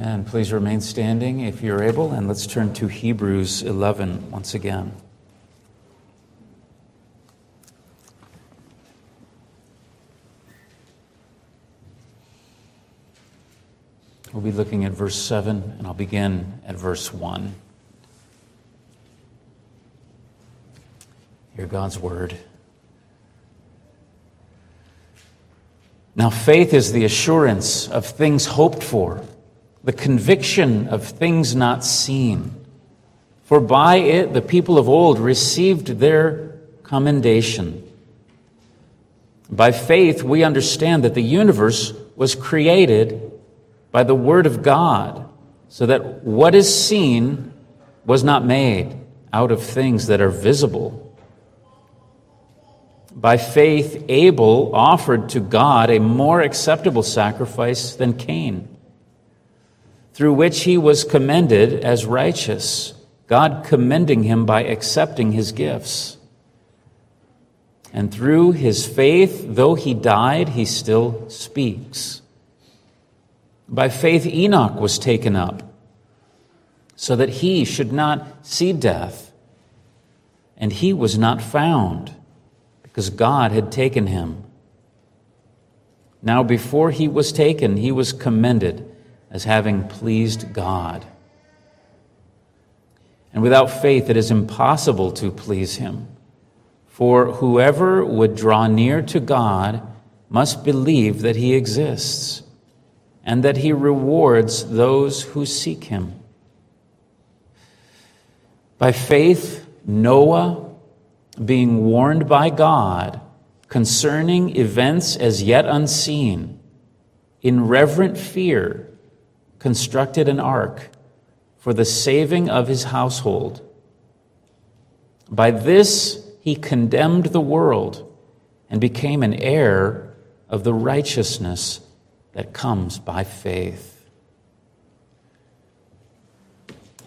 Amen. Please remain standing if you're able, and let's turn to Hebrews 11 once again. We'll be looking at verse 7, and I'll begin at verse 1. Hear God's word. Now, faith is the assurance of things hoped for, the conviction of things not seen. For by it the people of old received their commendation. By faith, we understand that the universe was created by the Word of God, so that what is seen was not made out of things that are visible. By faith, Abel offered to God a more acceptable sacrifice than Cain, through which he was commended as righteous, God commending him by accepting his gifts. And through his faith, though he died, he still speaks. By faith, Enoch was taken up so that he should not see death, and he was not found because God had taken him. Now, before he was taken, he was commended as having pleased God. And without faith, it is impossible to please him. For whoever would draw near to God must believe that he exists and that he rewards those who seek him. By faith, Noah being warned by God concerning events as yet unseen, in reverent fear, constructed an ark for the saving of his household. By this he condemned the world and became an heir of the righteousness that comes by faith.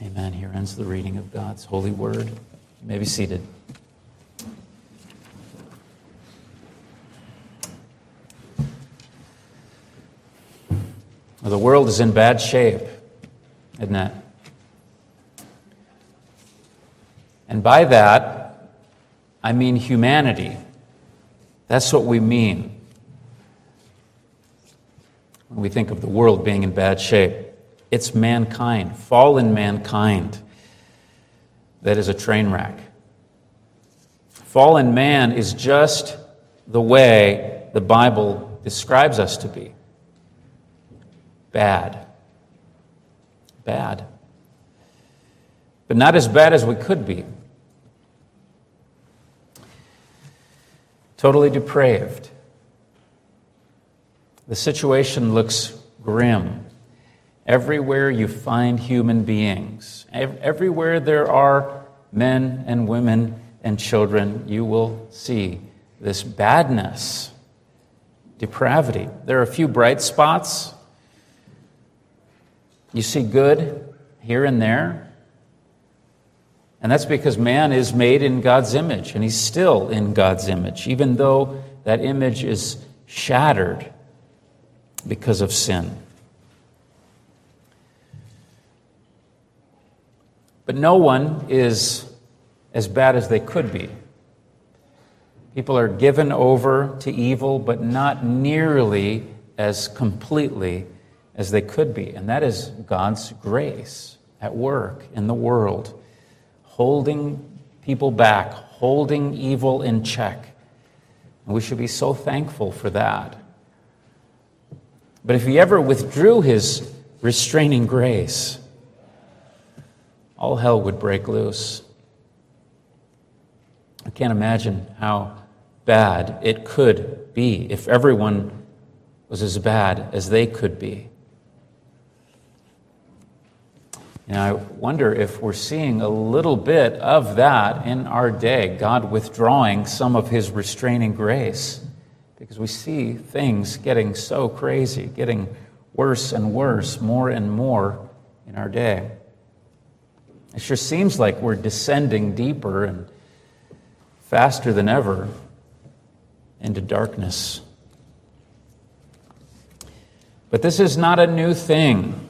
Amen. Here ends the reading of God's holy word. You may be seated. The world is in bad shape, isn't it? And by that, I mean humanity. That's what we mean when we think of the world being in bad shape. It's mankind, fallen mankind, that is a train wreck. Fallen man is just the way the Bible describes us to be bad. Bad. But not as bad as we could be. Totally depraved. The situation looks grim. Everywhere you find human beings, everywhere there are men and women and children, you will see this badness, depravity. There are a few bright spots you see good here and there. And that's because man is made in God's image, and he's still in God's image, even though that image is shattered because of sin. But no one is as bad as they could be. People are given over to evil, but not nearly as completely as they could be. And that is God's grace at work in the world, holding people back, holding evil in check. And we should be so thankful for that. But if he ever withdrew his restraining grace, all hell would break loose. I can't imagine how bad it could be if everyone was as bad as they could be. And I wonder if we're seeing a little bit of that in our day, God withdrawing some of his restraining grace, because we see things getting so crazy, getting worse and worse, more and more in our day. It sure seems like we're descending deeper and faster than ever into darkness. But this is not a new thing.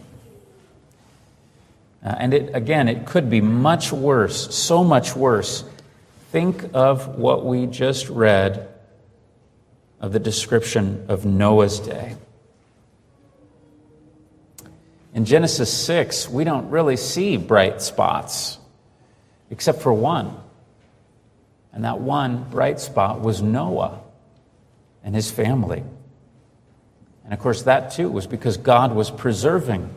Uh, and it, again, it could be much worse, so much worse. Think of what we just read of the description of Noah's day. In Genesis 6, we don't really see bright spots, except for one. And that one bright spot was Noah and his family. And of course, that too was because God was preserving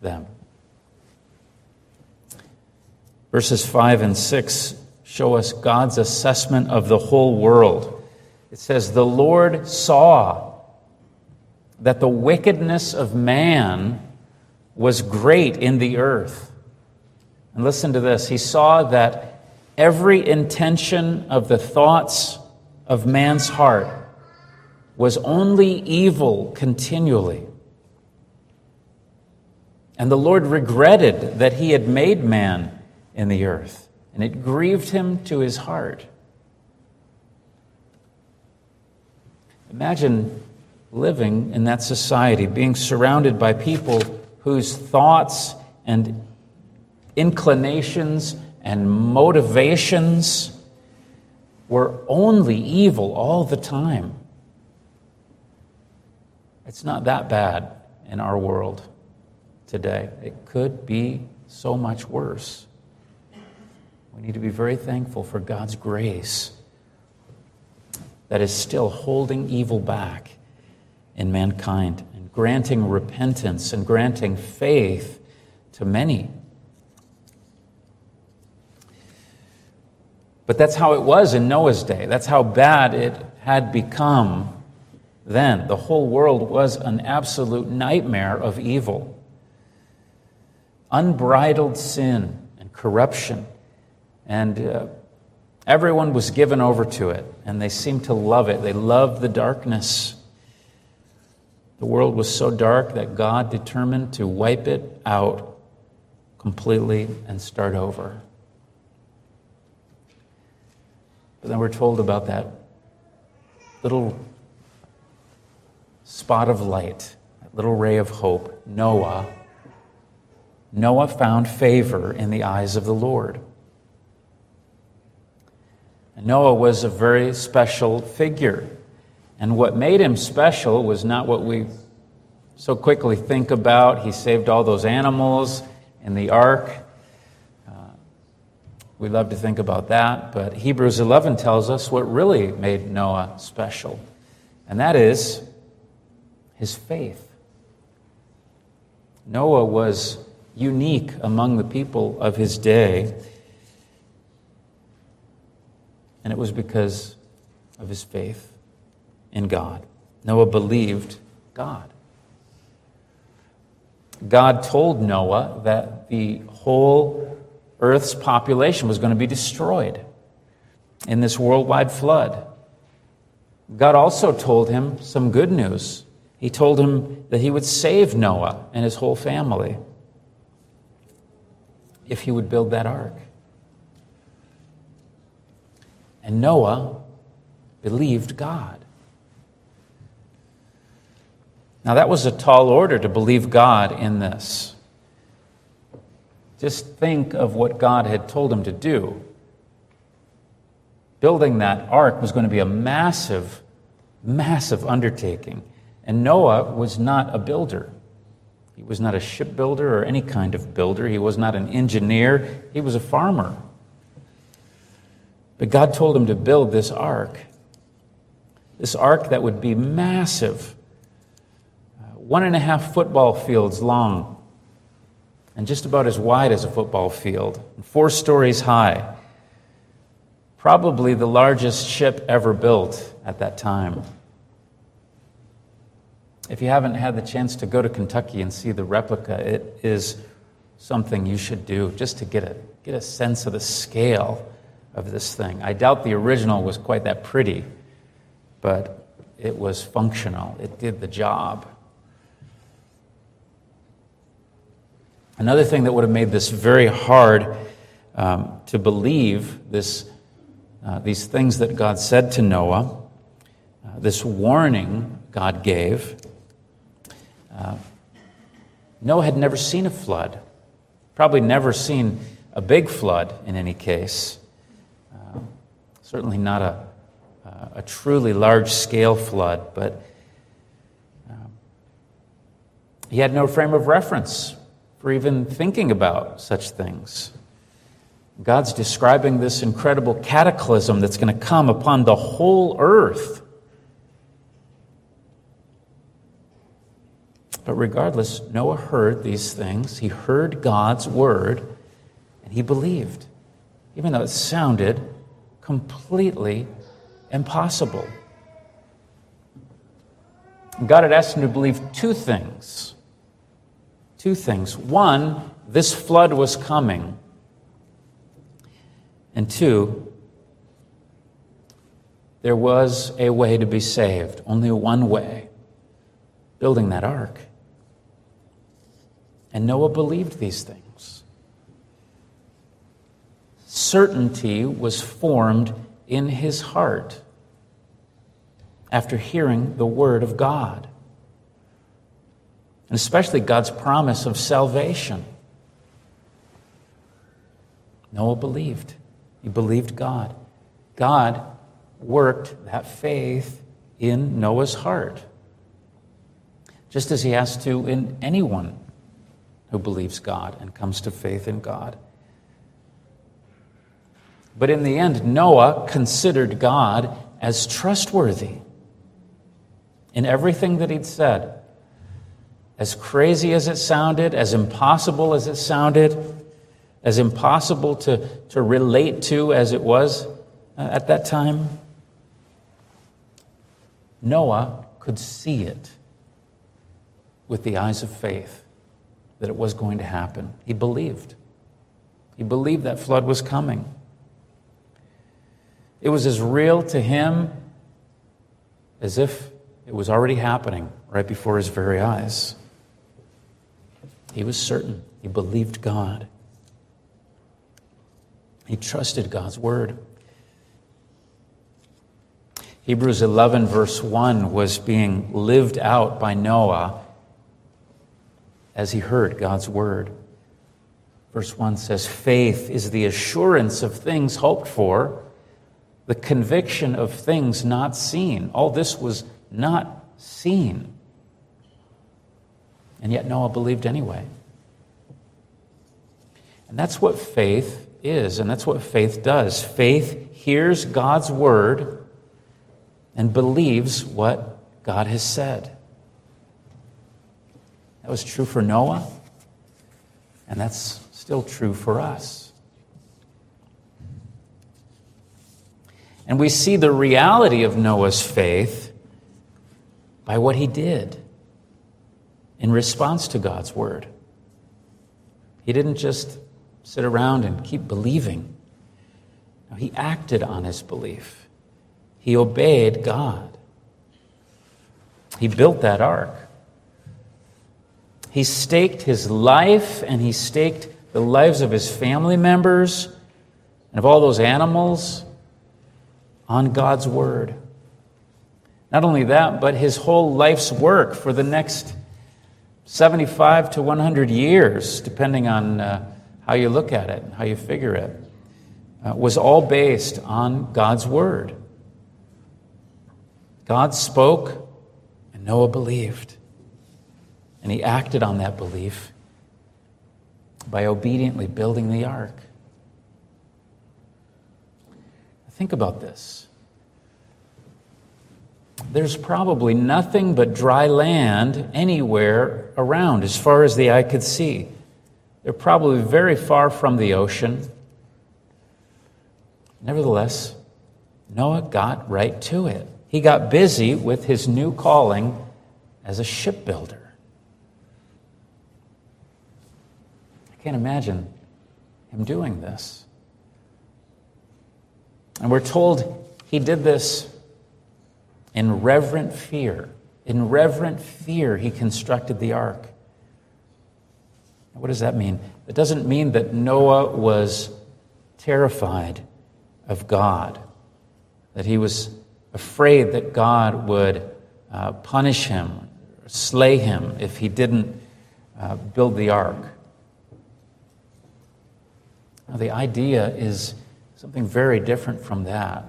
them. Verses 5 and 6 show us God's assessment of the whole world. It says, The Lord saw that the wickedness of man was great in the earth. And listen to this He saw that every intention of the thoughts of man's heart was only evil continually. And the Lord regretted that he had made man in the earth, and it grieved him to his heart. Imagine living in that society, being surrounded by people whose thoughts and inclinations and motivations were only evil all the time. It's not that bad in our world today. It could be so much worse. We need to be very thankful for God's grace that is still holding evil back in mankind and granting repentance and granting faith to many. But that's how it was in Noah's day. That's how bad it had become then. The whole world was an absolute nightmare of evil. Unbridled sin and corruption. And uh, everyone was given over to it, and they seemed to love it. They loved the darkness. The world was so dark that God determined to wipe it out completely and start over. But then we're told about that little spot of light, that little ray of hope, Noah. Noah found favor in the eyes of the Lord. Noah was a very special figure. And what made him special was not what we so quickly think about. He saved all those animals in the ark. Uh, we love to think about that, but Hebrews 11 tells us what really made Noah special, and that is his faith. Noah was unique among the people of his day, and it was because of his faith in God. Noah believed God. God told Noah that the whole earth's population was going to be destroyed in this worldwide flood. God also told him some good news he told him that he would save Noah and his whole family if he would build that ark. And Noah believed God. Now, that was a tall order to believe God in this. Just think of what God had told him to do. Building that ark was going to be a massive, massive undertaking. And Noah was not a builder. He was not a shipbuilder or any kind of builder. He was not an engineer. He was a farmer. But God told him to build this ark. This ark that would be massive, uh, one and a half football fields long, and just about as wide as a football field, four stories high. Probably the largest ship ever built at that time. If you haven't had the chance to go to Kentucky and see the replica, it is something you should do just to get a, get a sense of the scale of this thing. I doubt the original was quite that pretty, but it was functional, it did the job. Another thing that would have made this very hard um, to believe this, uh, these things that God said to Noah, uh, this warning God gave, uh, Noah had never seen a flood. Probably never seen a big flood in any case. Certainly not a, uh, a truly large scale flood, but um, he had no frame of reference for even thinking about such things. God's describing this incredible cataclysm that's going to come upon the whole earth. But regardless, Noah heard these things. He heard God's word, and he believed, even though it sounded completely impossible. God had asked him to believe two things. Two things. One, this flood was coming. And two, there was a way to be saved, only one way building that ark. And Noah believed these things. Certainty was formed in his heart after hearing the word of God, and especially God's promise of salvation. Noah believed. He believed God. God worked that faith in Noah's heart, just as he has to in anyone who believes God and comes to faith in God. But in the end, Noah considered God as trustworthy in everything that he'd said. As crazy as it sounded, as impossible as it sounded, as impossible to, to relate to as it was uh, at that time, Noah could see it with the eyes of faith that it was going to happen. He believed. He believed that flood was coming. It was as real to him as if it was already happening right before his very eyes. He was certain. He believed God. He trusted God's word. Hebrews 11, verse 1, was being lived out by Noah as he heard God's word. Verse 1 says, Faith is the assurance of things hoped for, the conviction of things not seen. All this was not seen. And yet Noah believed anyway. And that's what faith is, and that's what faith does. Faith hears God's word and believes what God has said. That was true for Noah, and that's still true for us. And we see the reality of Noah's faith by what he did in response to God's word. He didn't just sit around and keep believing. No, he acted on his belief, he obeyed God. He built that ark. He staked his life and he staked the lives of his family members and of all those animals on God's word. Not only that, but his whole life's work for the next 75 to 100 years, depending on uh, how you look at it, how you figure it, uh, was all based on God's word. God spoke, and Noah believed. And he acted on that belief by obediently building the ark. Think about this. There's probably nothing but dry land anywhere around as far as the eye could see. They're probably very far from the ocean. Nevertheless, Noah got right to it. He got busy with his new calling as a shipbuilder. I can't imagine him doing this. And we're told he did this in reverent fear. In reverent fear, he constructed the ark. What does that mean? It doesn't mean that Noah was terrified of God, that he was afraid that God would uh, punish him, slay him if he didn't uh, build the ark. Now, the idea is something very different from that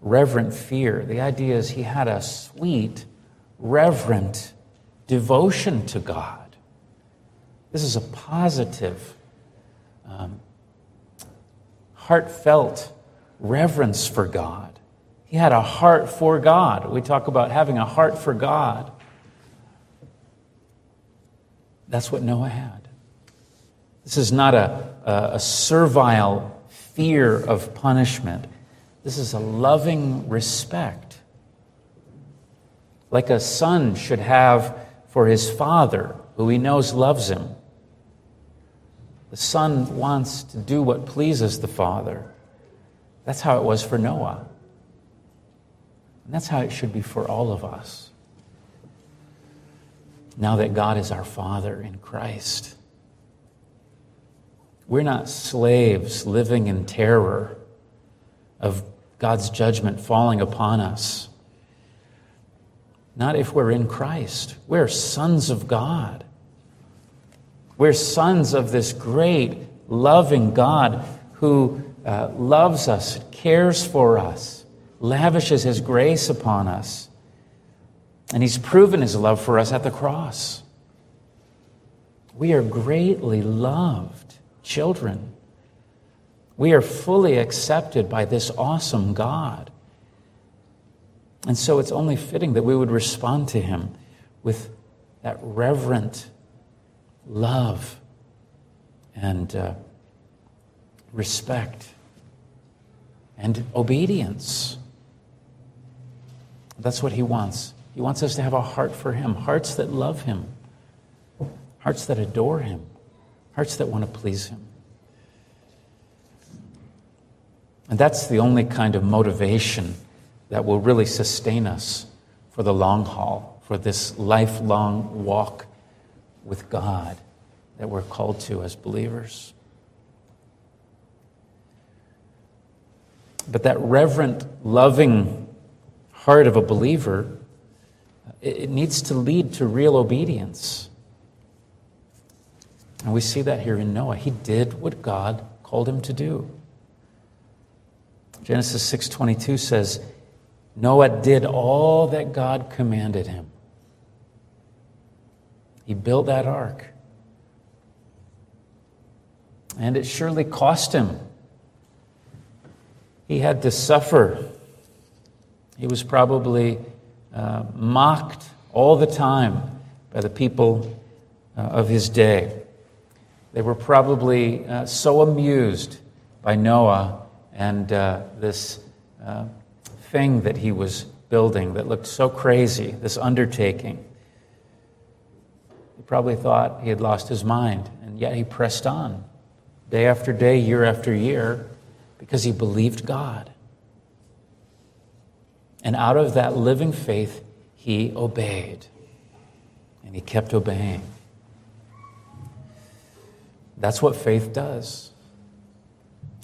reverent fear. The idea is he had a sweet, reverent devotion to God. This is a positive, um, heartfelt reverence for God. He had a heart for God. We talk about having a heart for God. That's what Noah had. This is not a, a, a servile fear of punishment. This is a loving respect. Like a son should have for his father, who he knows loves him. The son wants to do what pleases the father. That's how it was for Noah. And that's how it should be for all of us. Now that God is our Father in Christ, we're not slaves living in terror of God's judgment falling upon us. Not if we're in Christ. We're sons of God. We're sons of this great, loving God who uh, loves us, cares for us lavishes his grace upon us. And he's proven his love for us at the cross. We are greatly loved children. We are fully accepted by this awesome God. And so it's only fitting that we would respond to him with that reverent love and uh, respect and obedience. That's what He wants. He wants us to have a heart for Him, hearts that love Him, hearts that adore Him, hearts that want to please Him. And that's the only kind of motivation that will really sustain us for the long haul, for this lifelong walk with God that we're called to as believers. But that reverent, loving heart of a believer, it needs to lead to real obedience. And we see that here in Noah. He did what God called him to do. Genesis 6:22 says, Noah did all that God commanded him. He built that ark. And it surely cost him. He had to suffer he was probably uh, mocked all the time by the people uh, of his day. They were probably uh, so amused by Noah and uh, this uh, thing that he was building that looked so crazy, this undertaking. He probably thought he had lost his mind, and yet he pressed on day after day, year after year, because he believed God. And out of that living faith, he obeyed. And he kept obeying. That's what faith does.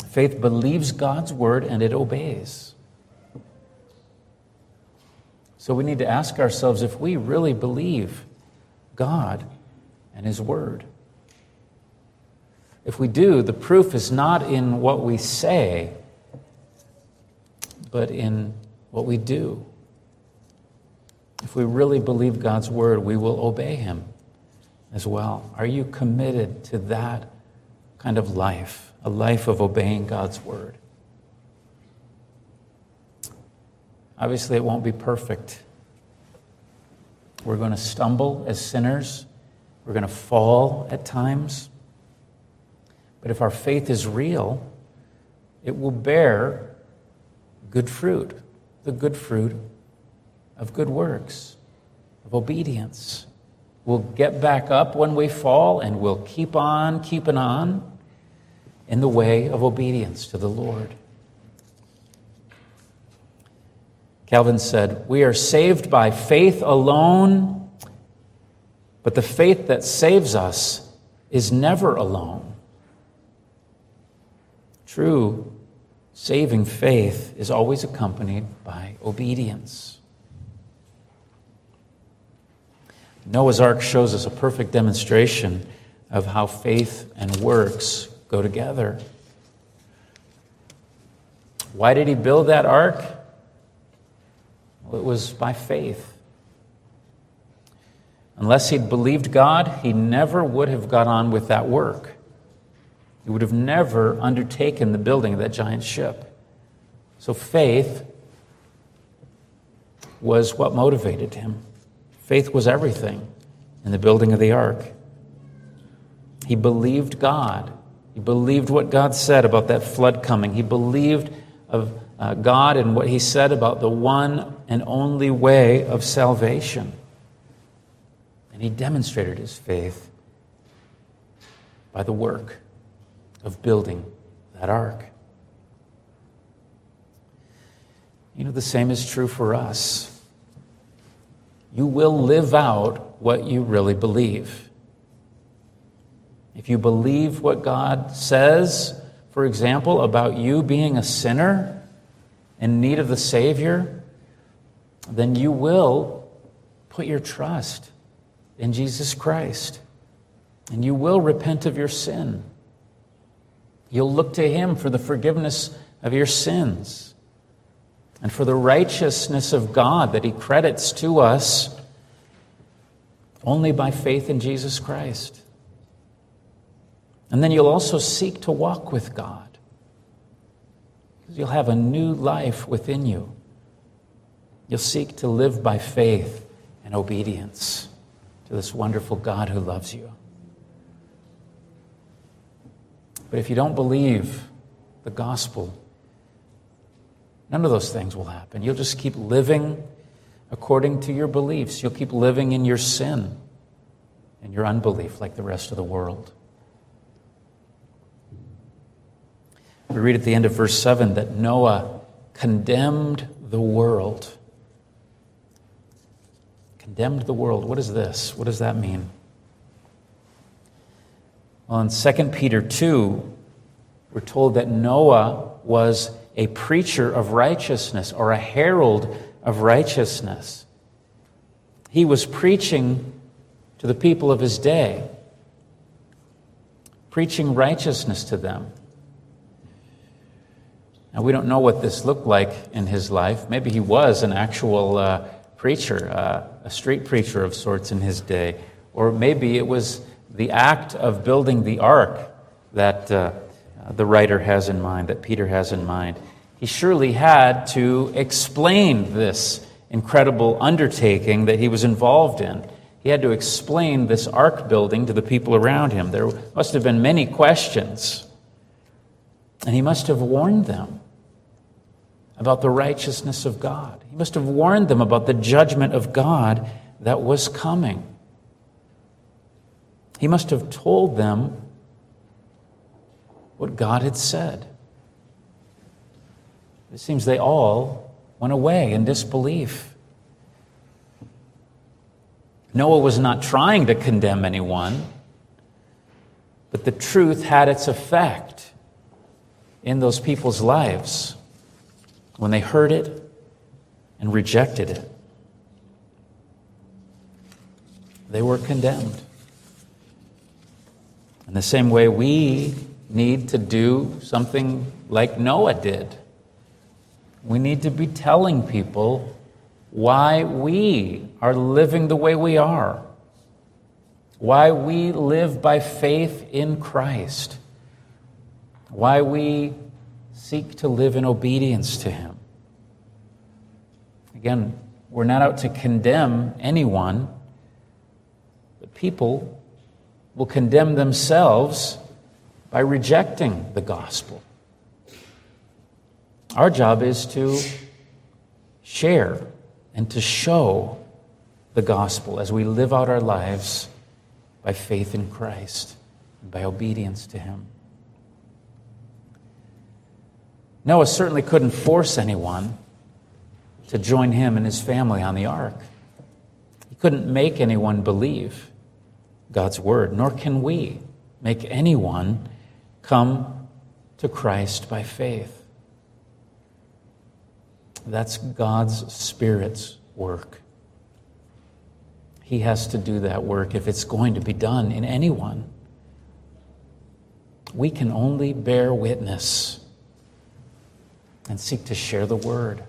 Faith believes God's word and it obeys. So we need to ask ourselves if we really believe God and His Word. If we do, the proof is not in what we say, but in what we do. If we really believe God's word, we will obey Him as well. Are you committed to that kind of life, a life of obeying God's word? Obviously, it won't be perfect. We're going to stumble as sinners, we're going to fall at times. But if our faith is real, it will bear good fruit the good fruit of good works, of obedience. We'll get back up when we fall and we'll keep on keeping on in the way of obedience to the Lord. Calvin said, We are saved by faith alone, but the faith that saves us is never alone. True saving faith is always accompanied by obedience. Noah's Ark shows us a perfect demonstration of how faith and works go together. Why did he build that ark? Well, it was by faith. Unless he'd believed God, he never would have got on with that work. He would have never undertaken the building of that giant ship. So faith was what motivated him. Faith was everything in the building of the ark. He believed God. He believed what God said about that flood coming. He believed of uh, God and what he said about the one and only way of salvation. And he demonstrated his faith by the work of building that ark. You know, the same is true for us. You will live out what you really believe. If you believe what God says, for example, about you being a sinner in need of the Savior, then you will put your trust in Jesus Christ. And you will repent of your sin. You'll look to Him for the forgiveness of your sins and for the righteousness of God that He credits to us only by faith in Jesus Christ. And then you'll also seek to walk with God because you'll have a new life within you. You'll seek to live by faith and obedience to this wonderful God who loves you. But if you don't believe the gospel, none of those things will happen. You'll just keep living according to your beliefs. You'll keep living in your sin and your unbelief like the rest of the world. We read at the end of verse 7 that Noah condemned the world condemned the world. What is this? What does that mean? Well, in 2 Peter 2, we're told that Noah was a preacher of righteousness or a herald of righteousness. He was preaching to the people of his day, preaching righteousness to them. Now, we don't know what this looked like in his life. Maybe he was an actual uh, preacher, uh, a street preacher of sorts in his day. Or maybe it was the act of building the ark that uh, Uh, the writer has in mind, that Peter has in mind. He surely had to explain this incredible undertaking that he was involved in. He had to explain this ark building to the people around him. There must have been many questions. And he must have warned them about the righteousness of God. He must have warned them about the judgment of God that was coming. He must have told them what God had said. It seems they all went away in disbelief. Noah was not trying to condemn anyone, but the truth had its effect in those people's lives when they heard it and rejected it. They were condemned. In the same way, we need to do something like Noah did. We need to be telling people why we are living the way we are, why we live by faith in Christ, why we seek to live in obedience to Him. Again, we're not out to condemn anyone, but people will condemn themselves by rejecting the gospel. Our job is to share and to show the gospel as we live out our lives by faith in Christ and by obedience to Him. Noah certainly couldn't force anyone to join him and his family on the ark. He couldn't make anyone believe God's word, nor can we make anyone come to Christ by faith. That's God's Spirit's work. He has to do that work if it's going to be done in anyone. We can only bear witness and seek to share the word.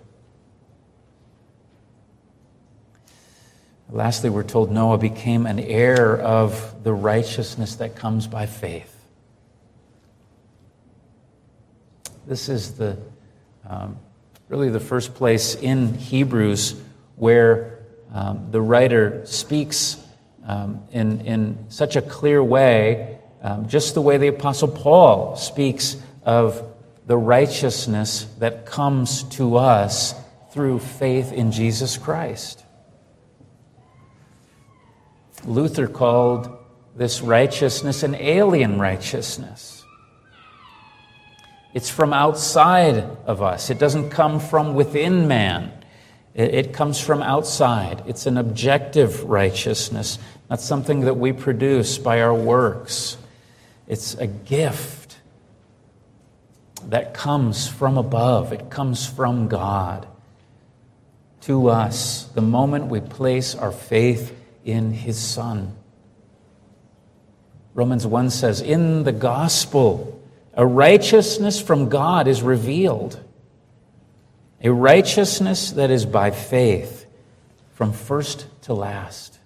Lastly, we're told Noah became an heir of the righteousness that comes by faith. This is the um, really the first place in Hebrews where um, the writer speaks um, in, in such a clear way, um, just the way the Apostle Paul speaks of the righteousness that comes to us through faith in Jesus Christ. Luther called this righteousness an alien righteousness. It's from outside of us, it doesn't come from within man. It comes from outside. It's an objective righteousness, not something that we produce by our works. It's a gift that comes from above, it comes from God to us the moment we place our faith in His Son. Romans 1 says, In the gospel, a righteousness from God is revealed, a righteousness that is by faith from first to last.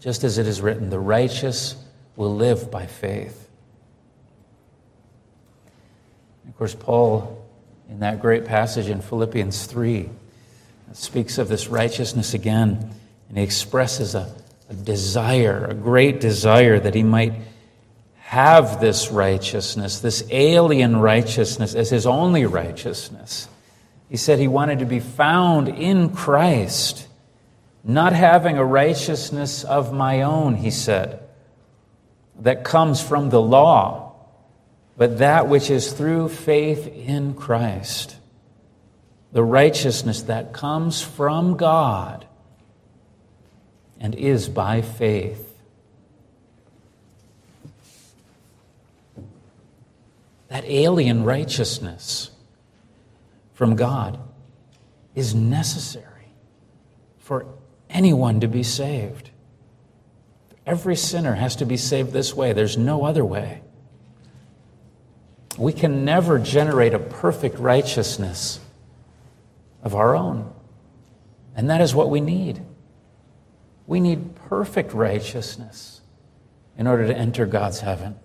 Just as it is written, the righteous will live by faith. Of course, Paul, in that great passage in Philippians 3, speaks of this righteousness again, and he expresses a, a desire, a great desire that he might have this righteousness, this alien righteousness, as his only righteousness. He said he wanted to be found in Christ, not having a righteousness of my own, he said, that comes from the law, but that which is through faith in Christ. The righteousness that comes from God and is by faith. That alien righteousness from God is necessary for anyone to be saved. Every sinner has to be saved this way, there's no other way. We can never generate a perfect righteousness of our own. And that is what we need. We need perfect righteousness in order to enter God's heaven.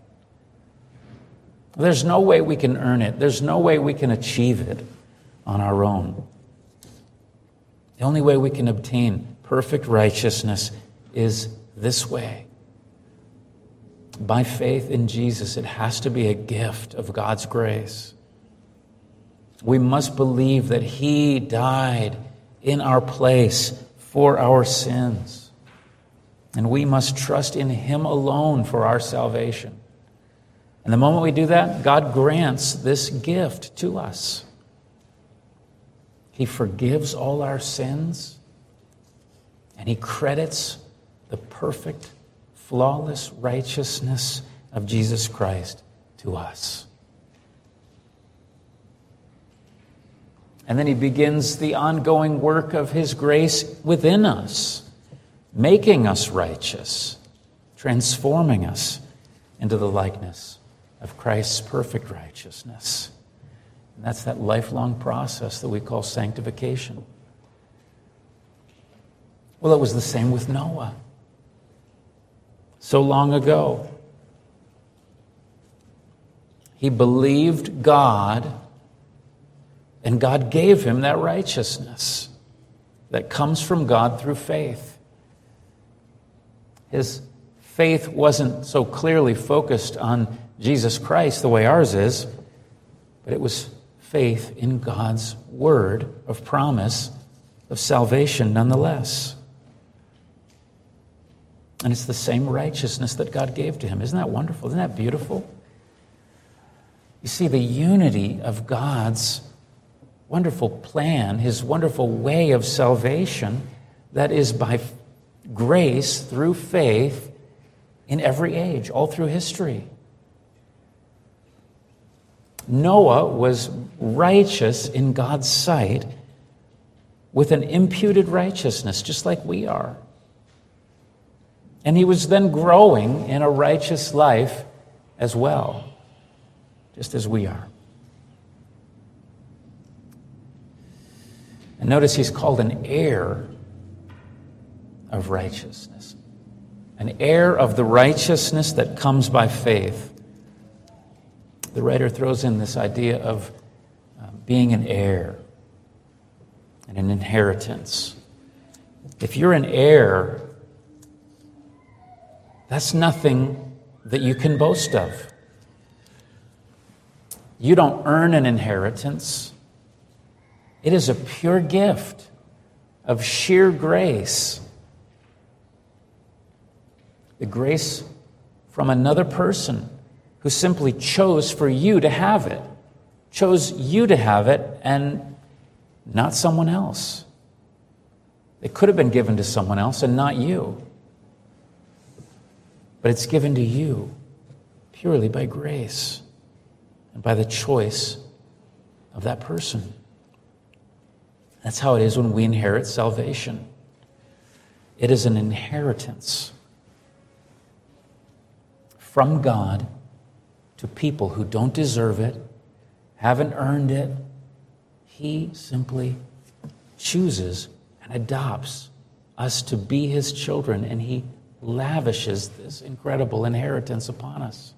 There's no way we can earn it, there's no way we can achieve it on our own. The only way we can obtain perfect righteousness is this way. By faith in Jesus, it has to be a gift of God's grace. We must believe that He died in our place for our sins. And we must trust in Him alone for our salvation. And the moment we do that, God grants this gift to us. He forgives all our sins, and He credits the perfect, flawless righteousness of Jesus Christ to us. And then He begins the ongoing work of His grace within us, making us righteous, transforming us into the likeness of Christ's perfect righteousness. And that's that lifelong process that we call sanctification. Well, it was the same with Noah. So long ago, he believed God, and God gave him that righteousness that comes from God through faith. His faith wasn't so clearly focused on Jesus Christ the way ours is, but it was faith in God's word of promise of salvation nonetheless. And it's the same righteousness that God gave to him. Isn't that wonderful? Isn't that beautiful? You see, the unity of God's wonderful plan, his wonderful way of salvation, that is by grace through faith in every age, all through history. Noah was righteous in God's sight with an imputed righteousness, just like we are. And he was then growing in a righteous life as well, just as we are. And notice he's called an heir of righteousness, an heir of the righteousness that comes by faith. The writer throws in this idea of uh, being an heir and an inheritance. If you're an heir, that's nothing that you can boast of. You don't earn an inheritance. It is a pure gift of sheer grace. The grace from another person who simply chose for you to have it, chose you to have it, and not someone else. It could have been given to someone else and not you. But it's given to you purely by grace and by the choice of that person. That's how it is when we inherit salvation. It is an inheritance from God to people who don't deserve it, haven't earned it. He simply chooses and adopts us to be his children, and he lavishes this incredible inheritance upon us.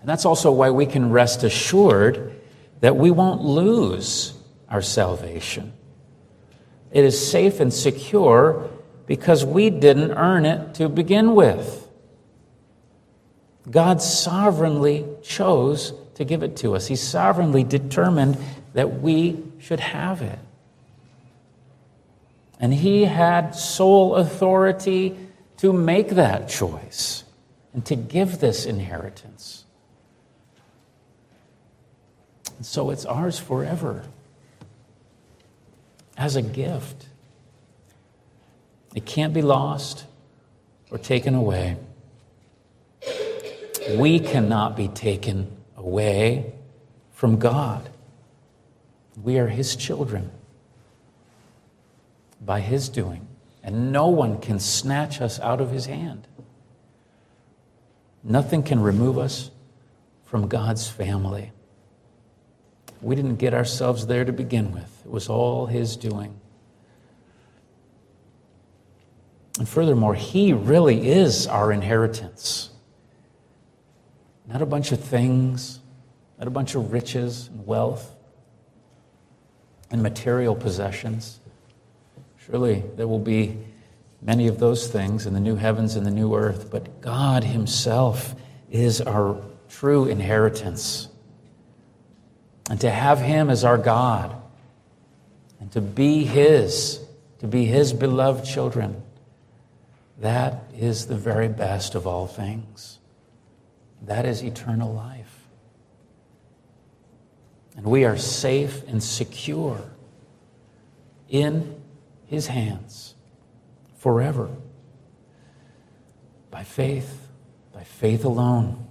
And that's also why we can rest assured that we won't lose our salvation. It is safe and secure because we didn't earn it to begin with. God sovereignly chose to give it to us, He sovereignly determined that we should have it. And He had sole authority to make that choice and to give this inheritance. And so it's ours forever as a gift. It can't be lost or taken away. We cannot be taken away from God. We are His children by His doing, and no one can snatch us out of His hand. Nothing can remove us from God's family. We didn't get ourselves there to begin with, it was all His doing. And furthermore, He really is our inheritance. Not a bunch of things, not a bunch of riches and wealth and material possessions. Surely there will be many of those things in the new heavens and the new earth, but God Himself is our true inheritance and to have Him as our God and to be His, to be His beloved children, that is the very best of all things. That is eternal life. And we are safe and secure in His hands forever by faith, by faith alone,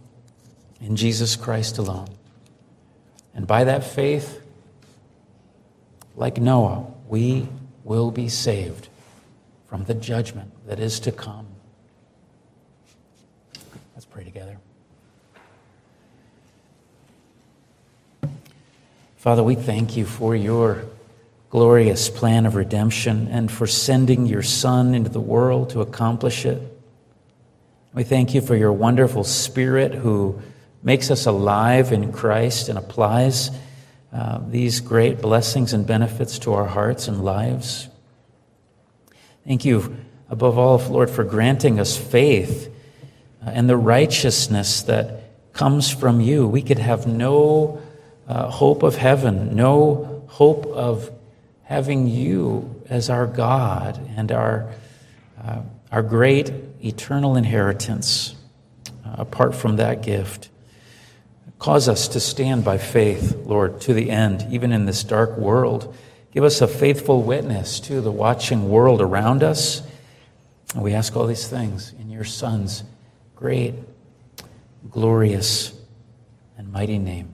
in Jesus Christ alone. And by that faith, like Noah, we will be saved from the judgment that is to come. Let's pray together. Father, we thank you for your glorious plan of redemption and for sending your Son into the world to accomplish it. We thank you for your wonderful Spirit who makes us alive in Christ and applies uh, these great blessings and benefits to our hearts and lives. Thank you, above all, Lord, for granting us faith uh, and the righteousness that comes from you. We could have no uh, hope of heaven, no hope of having you as our God and our, uh, our great eternal inheritance uh, apart from that gift. Cause us to stand by faith, Lord, to the end, even in this dark world. Give us a faithful witness to the watching world around us. And we ask all these things in your Son's great, glorious, and mighty name.